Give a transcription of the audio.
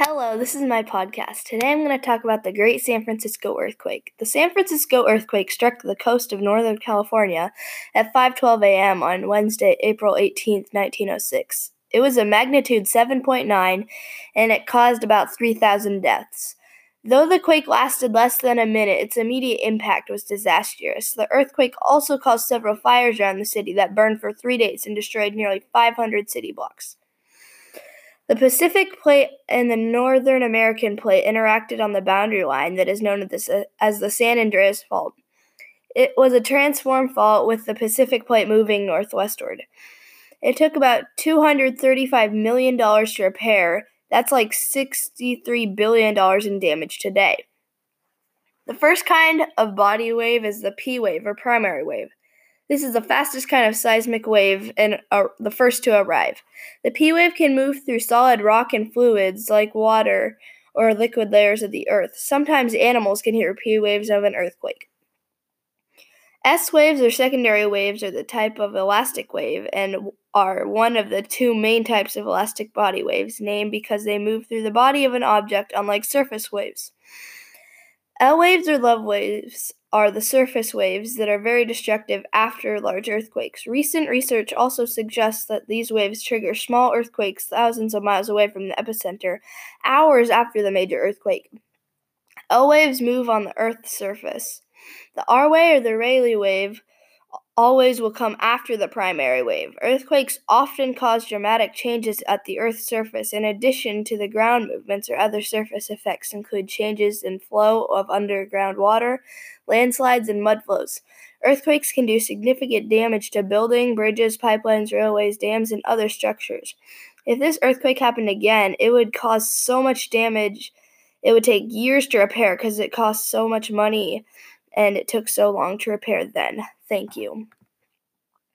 Hello, this is my podcast. Today I'm going to talk about the Great San Francisco Earthquake. The San Francisco earthquake struck the coast of Northern California at 5:12 a.m. on Wednesday, April 18, 1906. It was a magnitude 7.9 and it caused about 3,000 deaths. Though the quake lasted less than a minute, its immediate impact was disastrous. The earthquake also caused several fires around the city that burned for 3 days and destroyed nearly 500 city blocks. The Pacific Plate and the Northern American Plate interacted on the boundary line that is known as the San Andreas Fault. It was a transform fault with the Pacific Plate moving northwestward. It took about $235 million to repair. That's like $63 billion in damage today. The first kind of body wave is the P wave or primary wave. This is the fastest kind of seismic wave and the first to arrive. The P wave can move through solid rock and fluids like water or liquid layers of the earth. Sometimes animals can hear P waves of an earthquake. S waves or secondary waves are the type of elastic wave and are one of the two main types of elastic body waves, named because they move through the body of an object, unlike surface waves. L waves or love waves are the surface waves that are very destructive after large earthquakes. Recent research also suggests that these waves trigger small earthquakes thousands of miles away from the epicenter, hours after the major earthquake. L waves move on the Earth's surface. The R wave or the Rayleigh wave always will come after the primary wave. Earthquakes often cause dramatic changes at the Earth's surface. In addition to the ground movements or other surface effects, include changes in flow of underground water, landslides, and mud flows. Earthquakes can do significant damage to buildings, bridges, pipelines, railways, dams, and other structures. If this earthquake happened again, it would cause so much damage. It would take years to repair because it costs so much money and it took so long to repair then. Thank you.